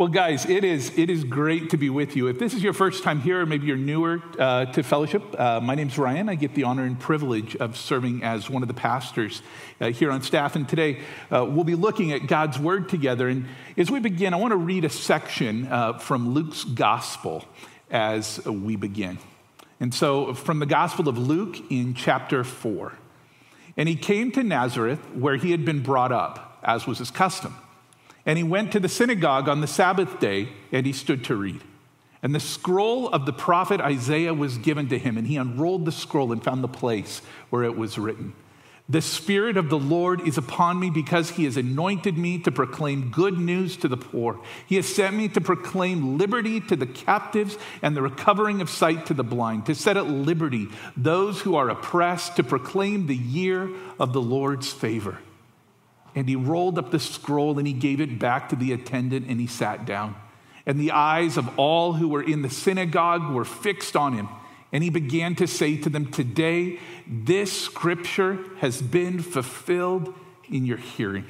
Well, guys, it is, it is great to be with you. If this is your first time here, or maybe you're newer uh, to fellowship, uh, my name's Ryan. I get the honor and privilege of serving as one of the pastors uh, here on staff. And today uh, we'll be looking at God's Word together. And as we begin, I want to read a section uh, from Luke's Gospel as we begin. And so, from the Gospel of Luke in chapter 4. And he came to Nazareth, where he had been brought up, as was his custom. And he went to the synagogue on the Sabbath day and he stood to read. And the scroll of the prophet Isaiah was given to him, and he unrolled the scroll and found the place where it was written The Spirit of the Lord is upon me because he has anointed me to proclaim good news to the poor. He has sent me to proclaim liberty to the captives and the recovering of sight to the blind, to set at liberty those who are oppressed, to proclaim the year of the Lord's favor. And he rolled up the scroll and he gave it back to the attendant and he sat down. And the eyes of all who were in the synagogue were fixed on him. And he began to say to them, Today, this scripture has been fulfilled in your hearing.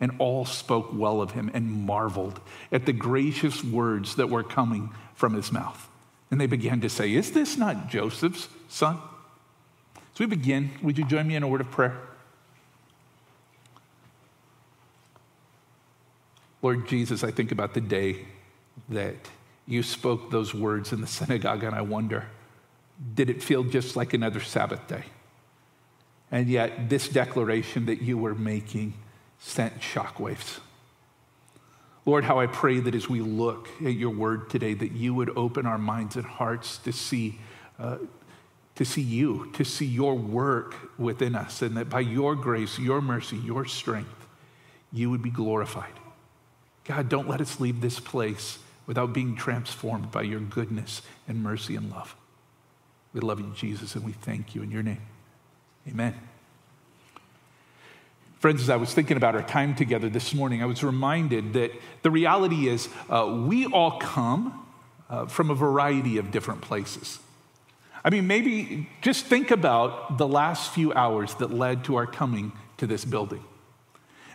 And all spoke well of him and marveled at the gracious words that were coming from his mouth. And they began to say, Is this not Joseph's son? So we begin. Would you join me in a word of prayer? Lord Jesus, I think about the day that you spoke those words in the synagogue, and I wonder, did it feel just like another Sabbath day? And yet, this declaration that you were making sent shockwaves. Lord, how I pray that as we look at your word today, that you would open our minds and hearts to see, uh, to see you, to see your work within us, and that by your grace, your mercy, your strength, you would be glorified. God, don't let us leave this place without being transformed by your goodness and mercy and love. We love you, Jesus, and we thank you in your name. Amen. Friends, as I was thinking about our time together this morning, I was reminded that the reality is uh, we all come uh, from a variety of different places. I mean, maybe just think about the last few hours that led to our coming to this building.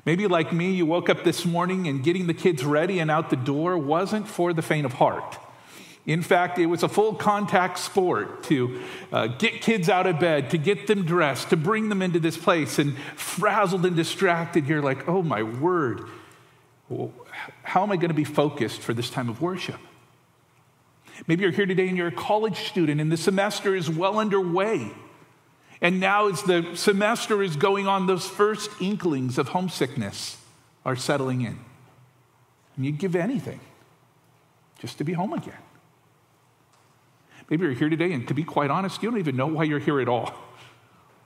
Maybe, like me, you woke up this morning and getting the kids ready and out the door wasn't for the faint of heart. In fact, it was a full contact sport to uh, get kids out of bed, to get them dressed, to bring them into this place. And frazzled and distracted, you're like, oh my word, how am I going to be focused for this time of worship? Maybe you're here today and you're a college student and the semester is well underway. And now, as the semester is going on, those first inklings of homesickness are settling in. And you'd give anything just to be home again. Maybe you're here today, and to be quite honest, you don't even know why you're here at all.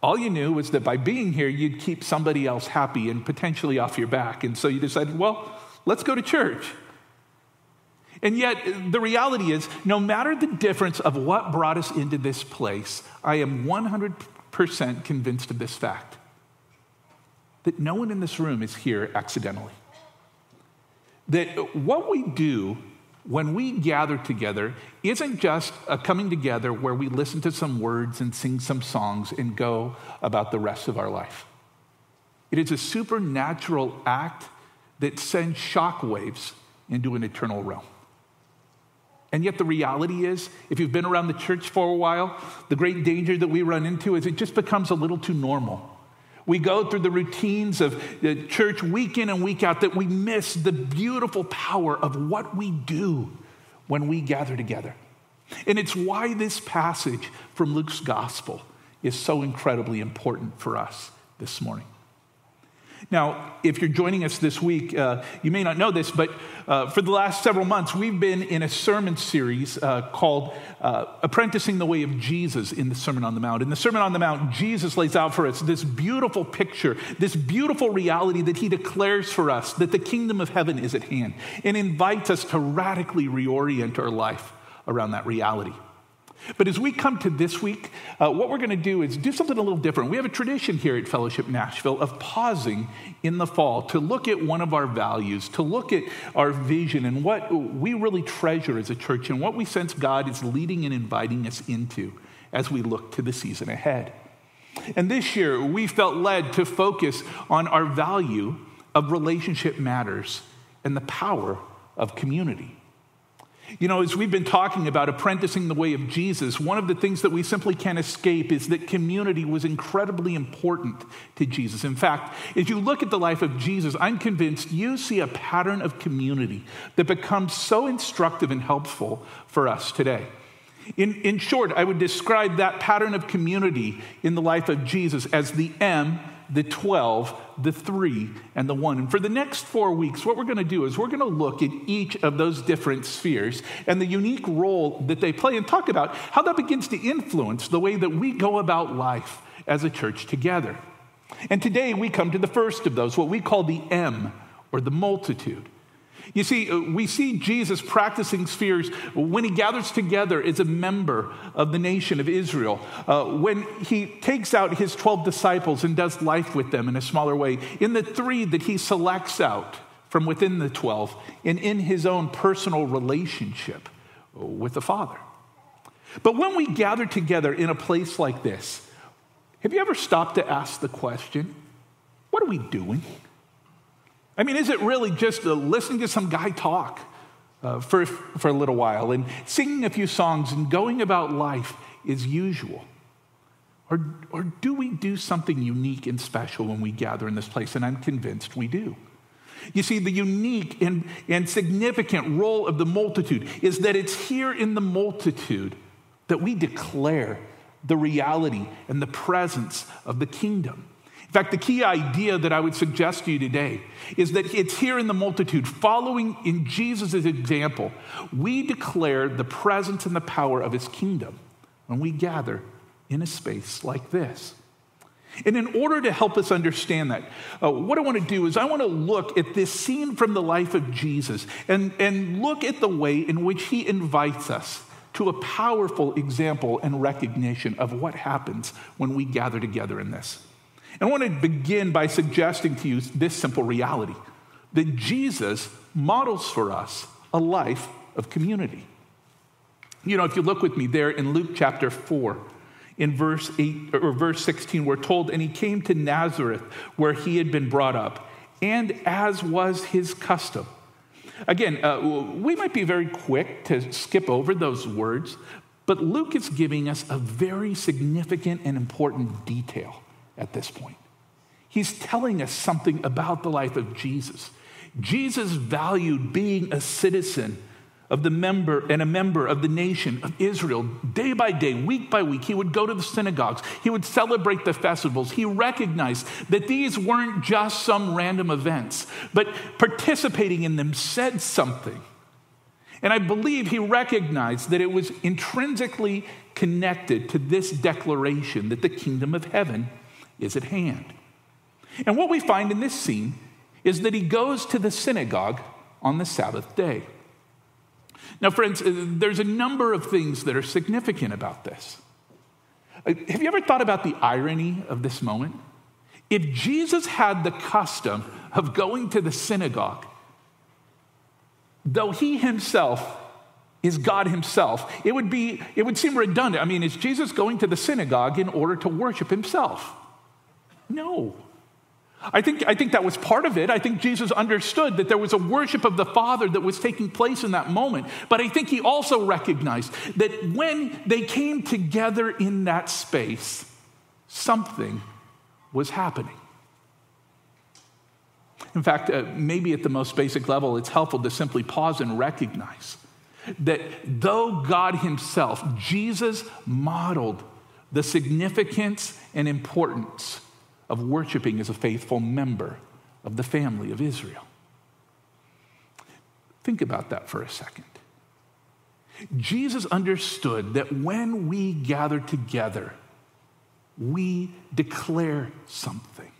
All you knew was that by being here, you'd keep somebody else happy and potentially off your back. And so you decided, well, let's go to church. And yet, the reality is, no matter the difference of what brought us into this place, I am 100 percent convinced of this fact that no one in this room is here accidentally. That what we do when we gather together isn't just a coming together where we listen to some words and sing some songs and go about the rest of our life. It is a supernatural act that sends shockwaves into an eternal realm. And yet, the reality is, if you've been around the church for a while, the great danger that we run into is it just becomes a little too normal. We go through the routines of the church week in and week out that we miss the beautiful power of what we do when we gather together. And it's why this passage from Luke's gospel is so incredibly important for us this morning. Now, if you're joining us this week, uh, you may not know this, but uh, for the last several months, we've been in a sermon series uh, called uh, Apprenticing the Way of Jesus in the Sermon on the Mount. In the Sermon on the Mount, Jesus lays out for us this beautiful picture, this beautiful reality that he declares for us that the kingdom of heaven is at hand and invites us to radically reorient our life around that reality. But as we come to this week, uh, what we're going to do is do something a little different. We have a tradition here at Fellowship Nashville of pausing in the fall to look at one of our values, to look at our vision and what we really treasure as a church and what we sense God is leading and inviting us into as we look to the season ahead. And this year, we felt led to focus on our value of relationship matters and the power of community. You know, as we've been talking about apprenticing the way of Jesus, one of the things that we simply can't escape is that community was incredibly important to Jesus. In fact, as you look at the life of Jesus, I'm convinced you see a pattern of community that becomes so instructive and helpful for us today. In, in short, I would describe that pattern of community in the life of Jesus as the M the 12, the 3, and the 1. And for the next four weeks, what we're going to do is we're going to look at each of those different spheres and the unique role that they play and talk about how that begins to influence the way that we go about life as a church together. And today we come to the first of those, what we call the M, or the multitude. You see, uh, we see Jesus practicing spheres when he gathers together as a member of the nation of Israel, uh, when he takes out his 12 disciples and does life with them in a smaller way, in the three that he selects out from within the 12, and in his own personal relationship with the Father. But when we gather together in a place like this, have you ever stopped to ask the question, what are we doing? I mean, is it really just uh, listening to some guy talk uh, for, for a little while and singing a few songs and going about life as usual? Or, or do we do something unique and special when we gather in this place? And I'm convinced we do. You see, the unique and, and significant role of the multitude is that it's here in the multitude that we declare the reality and the presence of the kingdom. In fact, the key idea that I would suggest to you today is that it's here in the multitude, following in Jesus' example, we declare the presence and the power of his kingdom when we gather in a space like this. And in order to help us understand that, uh, what I want to do is I want to look at this scene from the life of Jesus and, and look at the way in which he invites us to a powerful example and recognition of what happens when we gather together in this. And I want to begin by suggesting to you this simple reality that Jesus models for us a life of community. You know, if you look with me there in Luke chapter 4, in verse 8 or verse 16, we're told, and he came to Nazareth where he had been brought up, and as was his custom. Again, uh, we might be very quick to skip over those words, but Luke is giving us a very significant and important detail at this point. He's telling us something about the life of Jesus. Jesus valued being a citizen of the member and a member of the nation of Israel day by day, week by week. He would go to the synagogues, he would celebrate the festivals. He recognized that these weren't just some random events, but participating in them said something. And I believe he recognized that it was intrinsically connected to this declaration that the kingdom of heaven is at hand. And what we find in this scene is that he goes to the synagogue on the Sabbath day. Now, friends, uh, there's a number of things that are significant about this. Uh, have you ever thought about the irony of this moment? If Jesus had the custom of going to the synagogue, though he himself is God himself, it would, be, it would seem redundant. I mean, is Jesus going to the synagogue in order to worship himself? No. I think, I think that was part of it. I think Jesus understood that there was a worship of the Father that was taking place in that moment. But I think he also recognized that when they came together in that space, something was happening. In fact, uh, maybe at the most basic level, it's helpful to simply pause and recognize that though God Himself, Jesus modeled the significance and importance of worshiping as a faithful member of the family of Israel. Think about that for a second. Jesus understood that when we gather together, we declare something.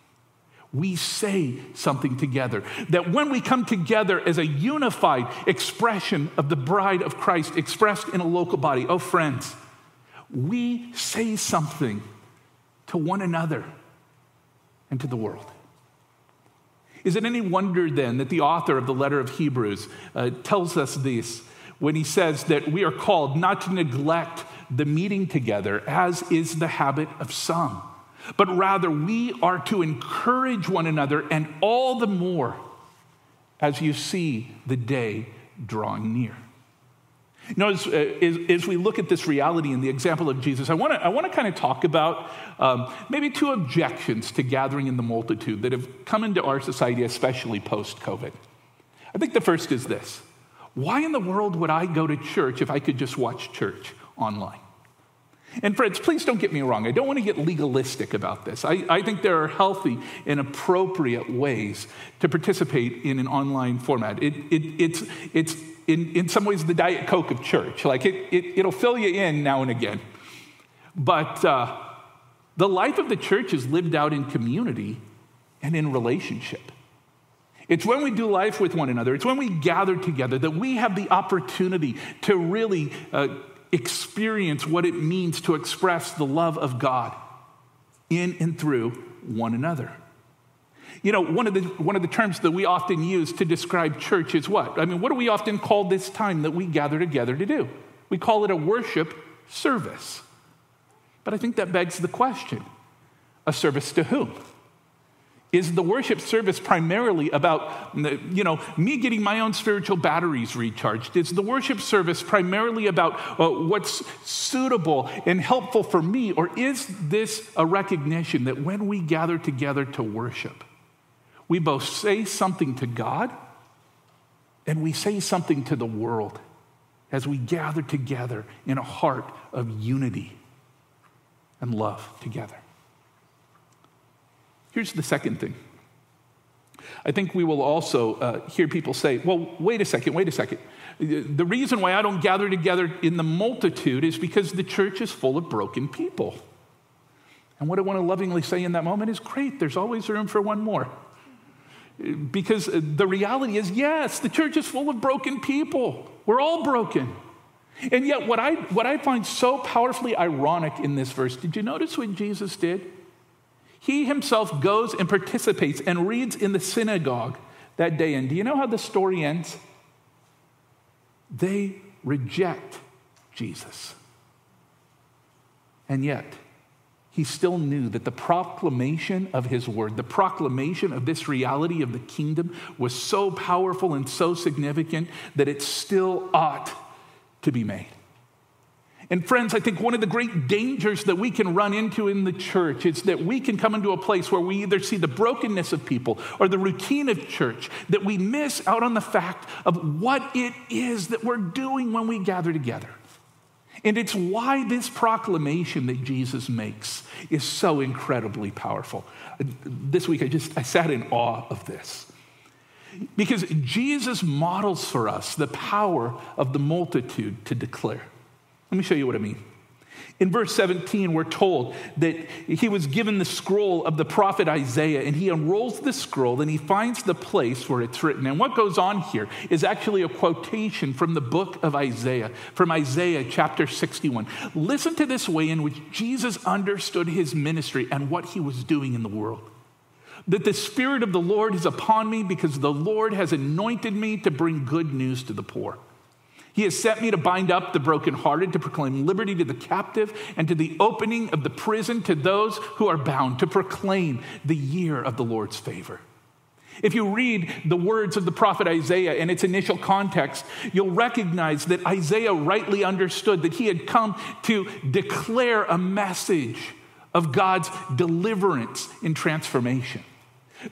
We say something together. That when we come together as a unified expression of the bride of Christ expressed in a local body, oh, friends, we say something to one another and to the world. Is it any wonder then that the author of the letter of Hebrews uh, tells us this when he says that we are called not to neglect the meeting together, as is the habit of some, but rather we are to encourage one another, and all the more as you see the day drawing near. You know, as, as, as, we look at this reality and the example of Jesus, I want to I wanna kind of talk about um, maybe two objections to gathering in the multitude that have come into our society, especially post COVID. I think the first is this Why in the world would I go to church if I could just watch church online? And friends, please don't get me wrong. I don't want to get legalistic about this. I, I think there are healthy and appropriate ways to participate in an online format. It, it, it's, it's in, in some ways the Diet Coke of church. Like it, it, it'll fill you in now and again. But uh, the life of the church is lived out in community and in relationship. It's when we do life with one another, it's when we gather together that we have the opportunity to really uh, experience what it means to express the love of God in and through one another. You know, one of, the, one of the terms that we often use to describe church is what? I mean, what do we often call this time that we gather together to do? We call it a worship service. But I think that begs the question a service to whom? Is the worship service primarily about, you know, me getting my own spiritual batteries recharged? Is the worship service primarily about uh, what's suitable and helpful for me? Or is this a recognition that when we gather together to worship, we both say something to God and we say something to the world as we gather together in a heart of unity and love together. Here's the second thing. I think we will also uh, hear people say, well, wait a second, wait a second. The reason why I don't gather together in the multitude is because the church is full of broken people. And what I want to lovingly say in that moment is great, there's always room for one more. Because the reality is, yes, the church is full of broken people. We're all broken. And yet, what I, what I find so powerfully ironic in this verse, did you notice what Jesus did? He himself goes and participates and reads in the synagogue that day. And do you know how the story ends? They reject Jesus. And yet, he still knew that the proclamation of his word, the proclamation of this reality of the kingdom was so powerful and so significant that it still ought to be made. And friends, I think one of the great dangers that we can run into in the church is that we can come into a place where we either see the brokenness of people or the routine of church, that we miss out on the fact of what it is that we're doing when we gather together. And it's why this proclamation that Jesus makes is so incredibly powerful. This week I just I sat in awe of this. Because Jesus models for us the power of the multitude to declare. Let me show you what I mean. In verse 17, we're told that he was given the scroll of the prophet Isaiah, and he unrolls the scroll and he finds the place where it's written. And what goes on here is actually a quotation from the book of Isaiah, from Isaiah chapter 61. Listen to this way in which Jesus understood his ministry and what he was doing in the world. That the Spirit of the Lord is upon me because the Lord has anointed me to bring good news to the poor. He has sent me to bind up the brokenhearted, to proclaim liberty to the captive, and to the opening of the prison to those who are bound, to proclaim the year of the Lord's favor. If you read the words of the prophet Isaiah in its initial context, you'll recognize that Isaiah rightly understood that he had come to declare a message of God's deliverance and transformation.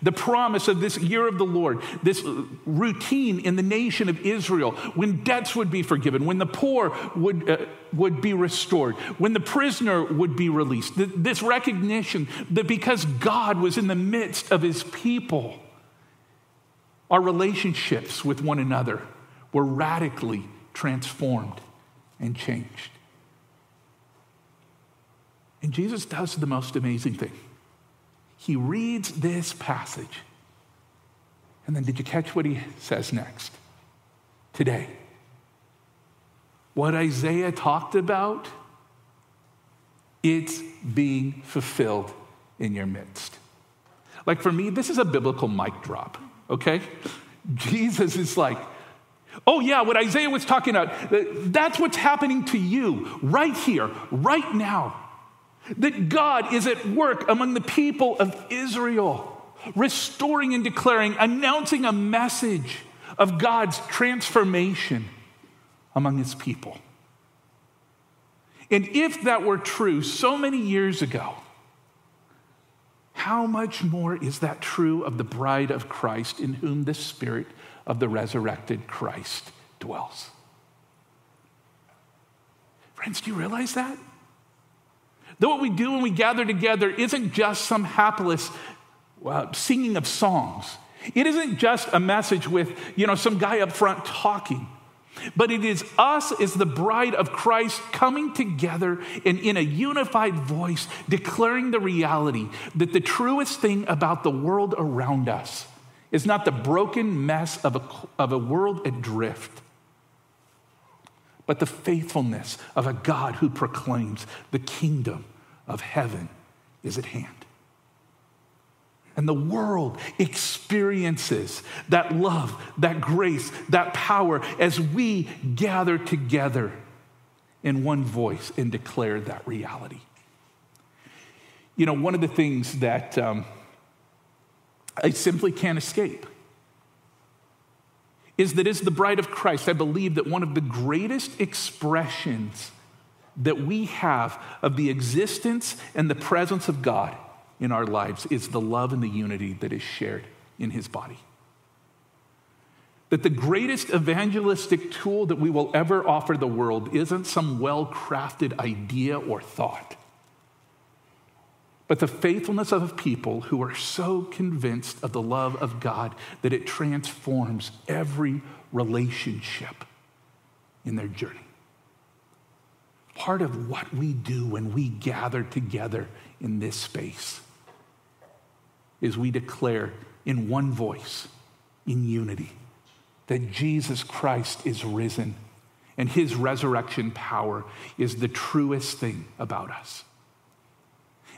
The promise of this year of the Lord, this routine in the nation of Israel, when debts would be forgiven, when the poor would, uh, would be restored, when the prisoner would be released. This recognition that because God was in the midst of his people, our relationships with one another were radically transformed and changed. And Jesus does the most amazing thing he reads this passage. And then, did you catch what he says next? Today. What Isaiah talked about, it's being fulfilled in your midst. Like for me, this is a biblical mic drop, okay? Jesus is like, oh, yeah, what Isaiah was talking about, that's what's happening to you right here, right now. That God is at work among the people of Israel, restoring and declaring, announcing a message of God's transformation among his people. And if that were true so many years ago, how much more is that true of the bride of Christ in whom the Spirit of the resurrected Christ dwells? Friends, do you realize that? That what we do when we gather together isn't just some hapless uh, singing of songs. It isn't just a message with, you know, some guy up front talking. But it is us as the bride of Christ coming together and in a unified voice declaring the reality that the truest thing about the world around us is not the broken mess of a, of a world adrift, but the faithfulness of a God who proclaims the kingdom of heaven is at hand. And the world experiences that love, that grace, that power as we gather together in one voice and declare that reality. You know, one of the things that um, I simply can't escape is that as the bride of Christ, I believe that one of the greatest expressions that we have of the existence and the presence of God in our lives is the love and the unity that is shared in his body. That the greatest evangelistic tool that we will ever offer the world isn't some well crafted idea or thought, but the faithfulness of people who are so convinced of the love of God that it transforms every relationship in their journey. Part of what we do when we gather together in this space is we declare in one voice, in unity, that Jesus Christ is risen and his resurrection power is the truest thing about us.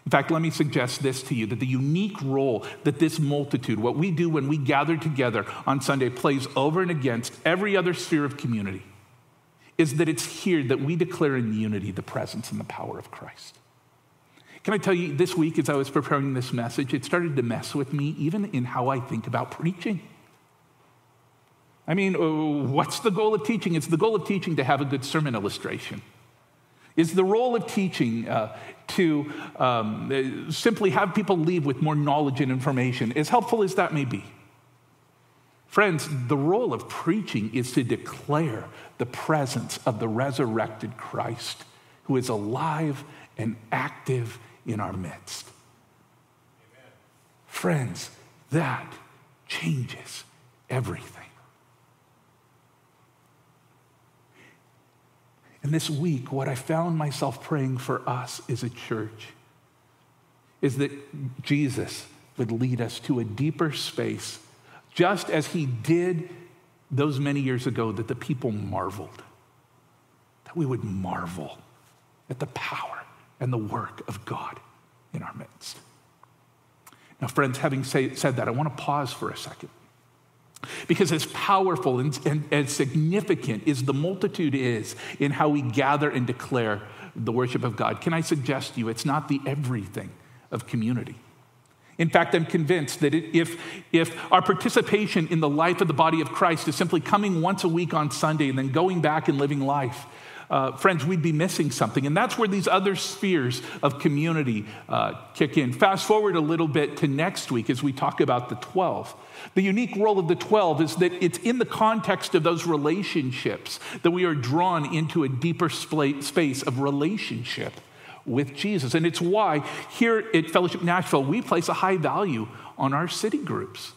In fact, let me suggest this to you that the unique role that this multitude, what we do when we gather together on Sunday, plays over and against every other sphere of community is that it's here that we declare in unity the presence and the power of Christ. Can I tell you, this week as I was preparing this message, it started to mess with me even in how I think about preaching. I mean, uh, what's the goal of teaching? It's the goal of teaching to have a good sermon illustration. Is the role of teaching uh, to um, simply have people leave with more knowledge and information, as helpful as that may be? Friends, the role of preaching is to declare the presence of the resurrected Christ who is alive and active in our midst. Amen. Friends, that changes everything. And this week, what I found myself praying for us as a church is that Jesus would lead us to a deeper space, just as he did those many years ago, that the people marveled. That we would marvel at the power and the work of God in our midst. Now, friends, having say, said that, I want to pause for a second. Because as powerful and, and as significant as the multitude is in how we gather and declare the worship of God, can I suggest to you it's not the everything of community. In fact, I'm convinced that if, if our participation in the life of the body of Christ is simply coming once a week on Sunday and then going back and living life, uh, friends, we'd be missing something. And that's where these other spheres of community uh, kick in. Fast forward a little bit to next week as we talk about the 12. The unique role of the 12 is that it's in the context of those relationships that we are drawn into a deeper space of relationship with Jesus. And it's why here at Fellowship Nashville, we place a high value on our city groups.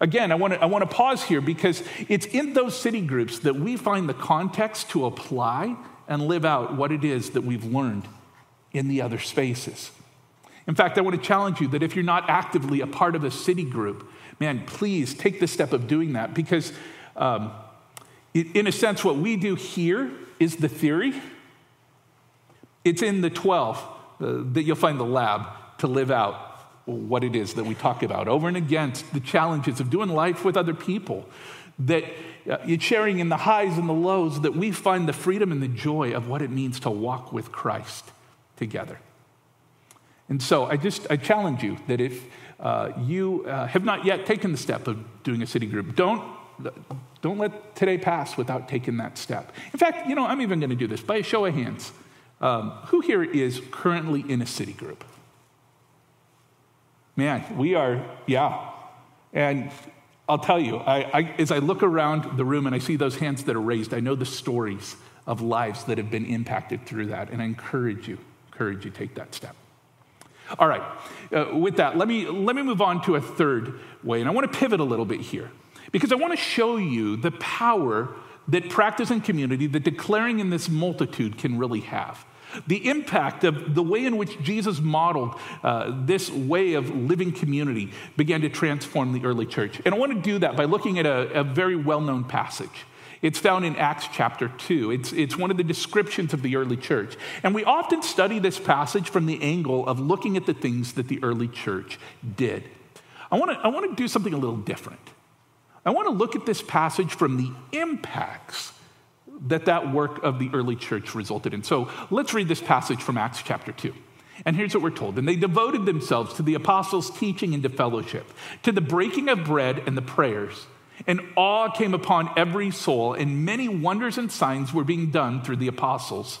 Again, I want, to, I want to pause here because it's in those city groups that we find the context to apply and live out what it is that we've learned in the other spaces. In fact, I want to challenge you that if you're not actively a part of a city group, man, please take the step of doing that because, um, in a sense, what we do here is the theory. It's in the 12 uh, that you'll find the lab to live out what it is that we talk about over and against the challenges of doing life with other people, that uh, it's sharing in the highs and the lows, that we find the freedom and the joy of what it means to walk with Christ together. And so I just I challenge you that if uh, you uh, have not yet taken the step of doing a city group, don't Don't let today pass without taking that step. In fact, you know, I'm even going to do this by a show of hands. Um, who here is currently in a city group? Man, we are, yeah. And I'll tell you, I, I, as I look around the room and I see those hands that are raised, I know the stories of lives that have been impacted through that. And I encourage you, encourage you, take that step. All right, uh, with that, let me, let me move on to a third way. And I want to pivot a little bit here because I want to show you the power that practice and community, that declaring in this multitude can really have. The impact of the way in which Jesus modeled uh, this way of living community began to transform the early church. And I want to do that by looking at a, a very well known passage. It's found in Acts chapter 2. It's, it's one of the descriptions of the early church. And we often study this passage from the angle of looking at the things that the early church did. I want to, I want to do something a little different. I want to look at this passage from the impacts that that work of the early church resulted in. So let's read this passage from Acts chapter 2. And here's what we're told. And they devoted themselves to the apostles' teaching and to fellowship, to the breaking of bread and the prayers. And awe came upon every soul, and many wonders and signs were being done through the apostles.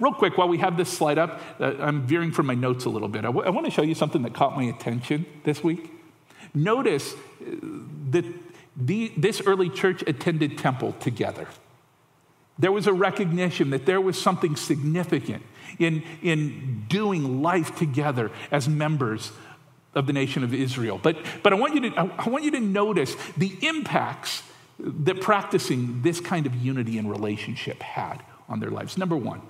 Real quick, while we have this slide up, uh, I'm veering from my notes a little bit. I, w- I want to show you something that caught my attention this week. Notice uh, that the, this early church attended temple together. There was a recognition that there was something significant in, in doing life together as members of the nation of Israel. But, but I, want you to, I want you to notice the impacts that practicing this kind of unity and relationship had on their lives. Number one,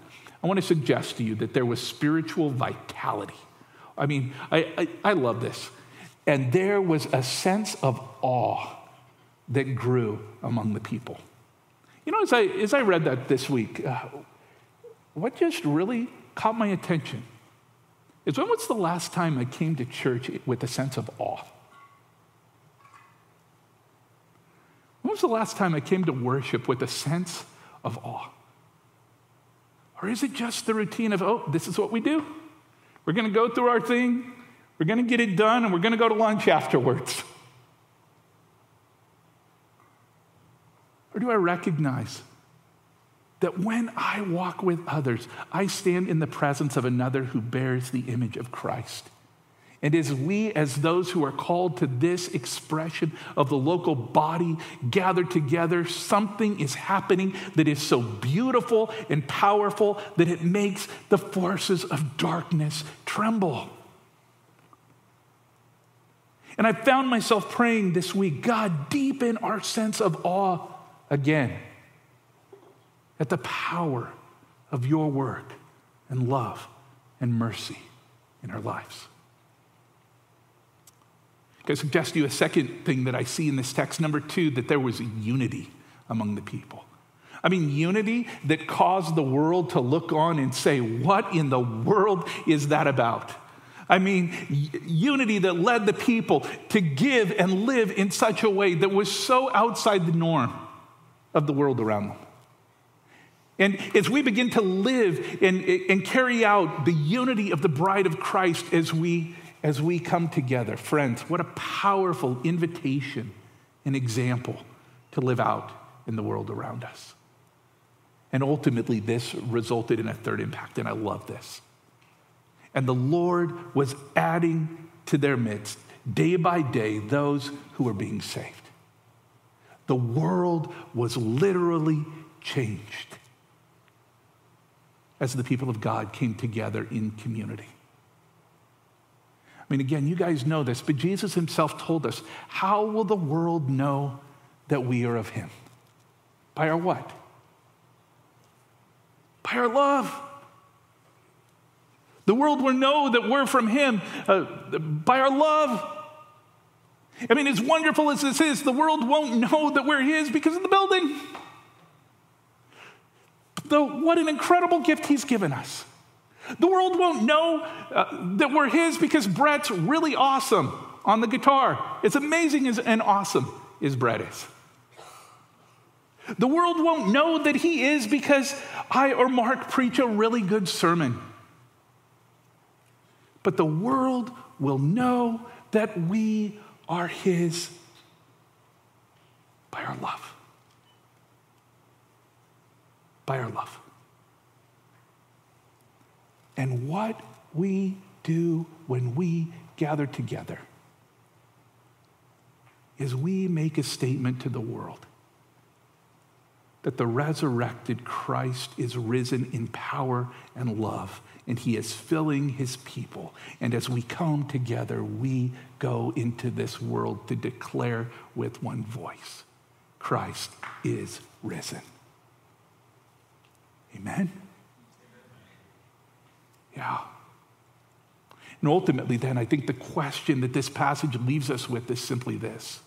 I want to suggest to you that there was spiritual vitality. I mean, I, I, I love this. And there was a sense of awe that grew among the people. You know, as I, as I read that this week, uh, what just really caught my attention is when was the last time I came to church with a sense of awe? When was the last time I came to worship with a sense of awe? Or is it just the routine of, oh, this is what we do? We're going to go through our thing, we're going to get it done, and we're going to go to lunch afterwards. Or do I recognize that when I walk with others, I stand in the presence of another who bears the image of Christ? And as we, as those who are called to this expression of the local body, gather together, something is happening that is so beautiful and powerful that it makes the forces of darkness tremble. And I found myself praying this week God, deepen our sense of awe again at the power of your work and love and mercy in our lives. I suggest to you a second thing that I see in this text. Number two, that there was unity among the people. I mean, unity that caused the world to look on and say, What in the world is that about? I mean, unity that led the people to give and live in such a way that was so outside the norm of the world around them. And as we begin to live and, and carry out the unity of the bride of Christ as we, as we come together, friends, what a powerful invitation and example to live out in the world around us. And ultimately, this resulted in a third impact, and I love this. And the Lord was adding to their midst, day by day, those who were being saved. The world was literally changed as the people of God came together in community. I mean, again, you guys know this, but Jesus himself told us how will the world know that we are of him? By our what? By our love. The world will know that we're from him uh, by our love. I mean, as wonderful as this is, the world won't know that we're His because of the building. Though, what an incredible gift He's given us. The world won't know uh, that we're His because Brett's really awesome on the guitar. It's amazing as, and awesome as Brett is. The world won't know that He is because I or Mark preach a really good sermon. But the world will know that we are His by our love. By our love. And what we do when we gather together is we make a statement to the world that the resurrected Christ is risen in power and love, and he is filling his people. And as we come together, we go into this world to declare with one voice Christ is risen. Amen? Yeah. And ultimately, then, I think the question that this passage leaves us with is simply this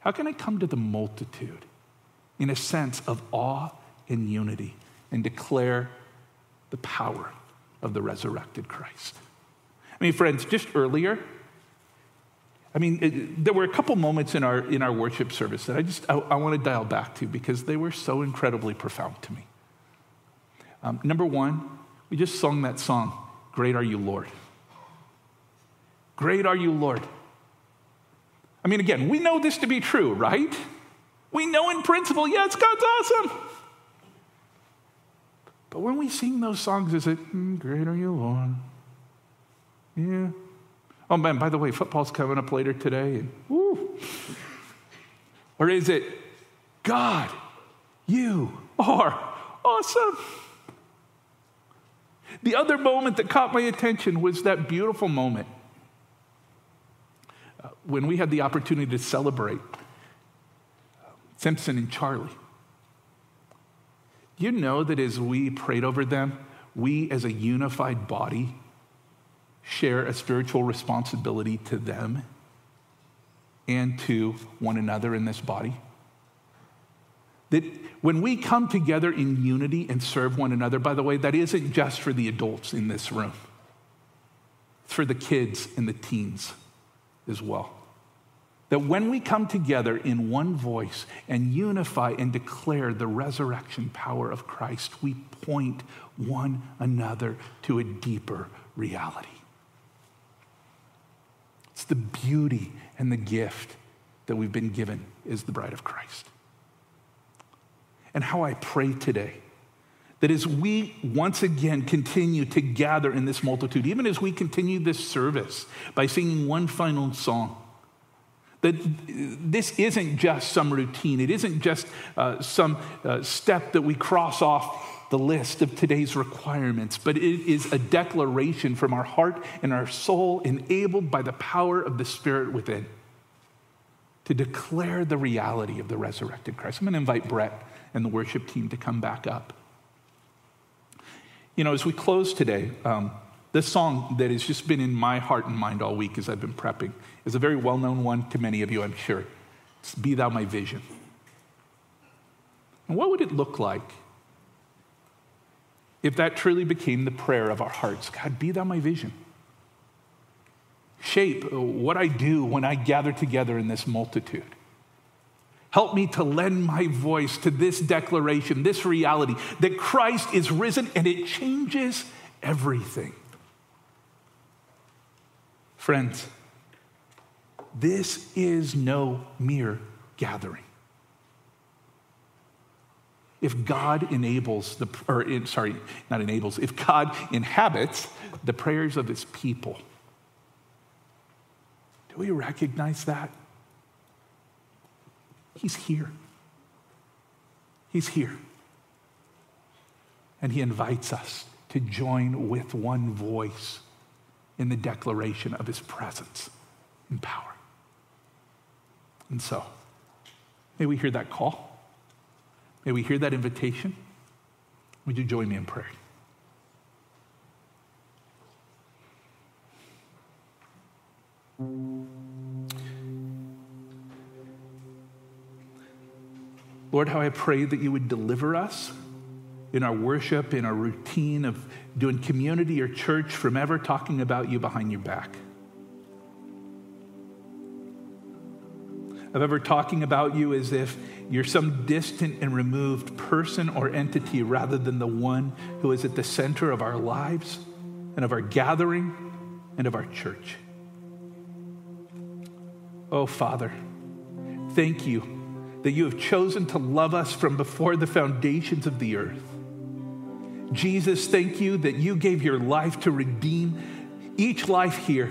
How can I come to the multitude in a sense of awe and unity and declare the power of the resurrected Christ? I mean, friends, just earlier, I mean, it, there were a couple moments in our, in our worship service that I just, I, I want to dial back to because they were so incredibly profound to me. Um, number one, we just sung that song, Great Are You, Lord. Great are you, Lord. I mean, again, we know this to be true, right? We know in principle, yes, God's awesome. But when we sing those songs, is it, mm, Great are you, Lord? Yeah, Oh man, by the way, football's coming up later today. And, woo. Or is it, God, you are awesome? The other moment that caught my attention was that beautiful moment uh, when we had the opportunity to celebrate uh, Simpson and Charlie. You know that as we prayed over them, we as a unified body share a spiritual responsibility to them and to one another in this body. That when we come together in unity and serve one another, by the way, that isn't just for the adults in this room, it's for the kids and the teens as well. That when we come together in one voice and unify and declare the resurrection power of Christ, we point one another to a deeper reality. It's the beauty and the gift that we've been given is the bride of Christ. And how I pray today. That as we once again continue to gather in this multitude, even as we continue this service by singing one final song, that this isn't just some routine, it isn't just uh, some uh, step that we cross off the list of today's requirements, but it is a declaration from our heart and our soul, enabled by the power of the Spirit within, to declare the reality of the resurrected Christ. I'm going to invite Brett and the worship team to come back up. You know, as we close today, um, this song that has just been in my heart and mind all week as I've been prepping is a very well known one to many of you, I'm sure. It's Be Thou My Vision. And what would it look like if that truly became the prayer of our hearts God, be thou my vision. Shape uh, what I do when I gather together in this multitude. Help me to lend my voice to this declaration, this reality that Christ is risen and it changes everything. Friends, this is no mere gathering if God enables the, or eh, sorry, not enables, if God inhabits the prayers of his people. Do we recognize that? He's here. He's here. And he invites us to join with one voice in the declaration of his presence and power. And so, may we hear that call. May we hear that invitation? Would you join me in prayer? Lord, how I pray that you would deliver us in our worship, in our routine of doing community or church from ever talking about you behind your back. Of ever talking about you as if you're some distant and removed person or entity rather than the one who is at the center of our lives and of our gathering and of our church. Oh, Father, thank you that you have chosen to love us from before the foundations of the earth. Jesus, thank you that you gave your life to redeem each life here.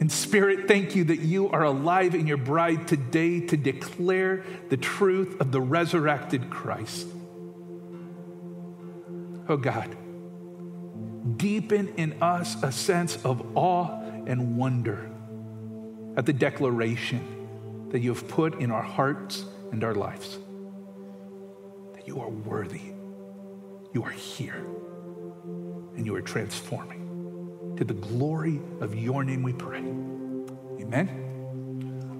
And Spirit, thank you that you are alive in your bride today to declare the truth of the resurrected Christ. Oh God, deepen in us a sense of awe and wonder at the declaration that you have put in our hearts and our lives that you are worthy, you are here, and you are transforming. To the glory of your name we pray. Amen.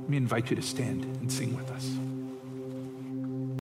Let me invite you to stand and sing with us.